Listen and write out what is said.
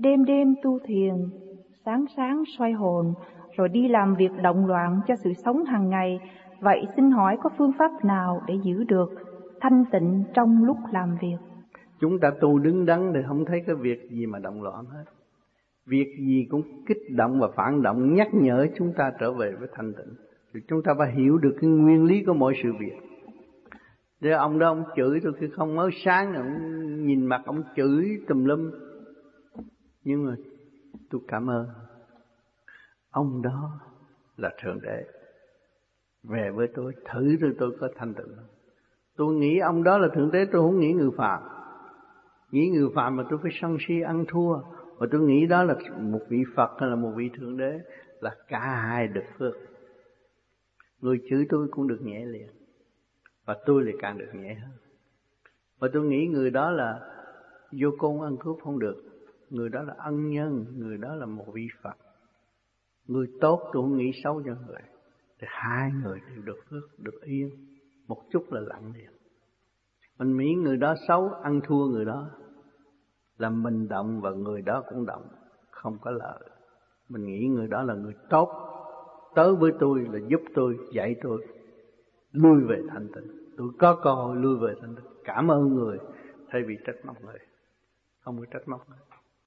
đêm đêm tu thiền, sáng sáng xoay hồn, rồi đi làm việc động loạn cho sự sống hàng ngày. Vậy xin hỏi có phương pháp nào để giữ được thanh tịnh trong lúc làm việc? Chúng ta tu đứng đắn thì không thấy cái việc gì mà động loạn hết. Việc gì cũng kích động và phản động nhắc nhở chúng ta trở về với thanh tịnh. Thì chúng ta phải hiểu được cái nguyên lý của mọi sự việc. Thế ông đó ông chửi tôi khi không mới sáng ông nhìn mặt ông chửi tùm lum. Nhưng mà tôi cảm ơn. Ông đó là Thượng Đế. Về với tôi, thử rồi tôi có thanh tịnh Tôi nghĩ ông đó là Thượng Đế, tôi không nghĩ người phạm. Nghĩ người phạm mà tôi phải sân si ăn thua. Và tôi nghĩ đó là một vị Phật hay là một vị Thượng Đế là cả hai được phước. Người chửi tôi cũng được nhẹ liền. Và tôi lại càng được nhẹ hơn. Và tôi nghĩ người đó là vô công ăn cướp không được. Người đó là ân nhân, người đó là một vị Phật. Người tốt tôi không nghĩ xấu cho người. Thì hai người đều được phước, được yên. Một chút là lặng liền. Mình nghĩ người đó xấu, ăn thua người đó là mình động và người đó cũng động không có lợi mình nghĩ người đó là người tốt tới với tôi là giúp tôi dạy tôi lui về thanh tịnh tôi có cơ hội lui về thanh tịnh cảm ơn người thay vì trách móc người không có trách móc người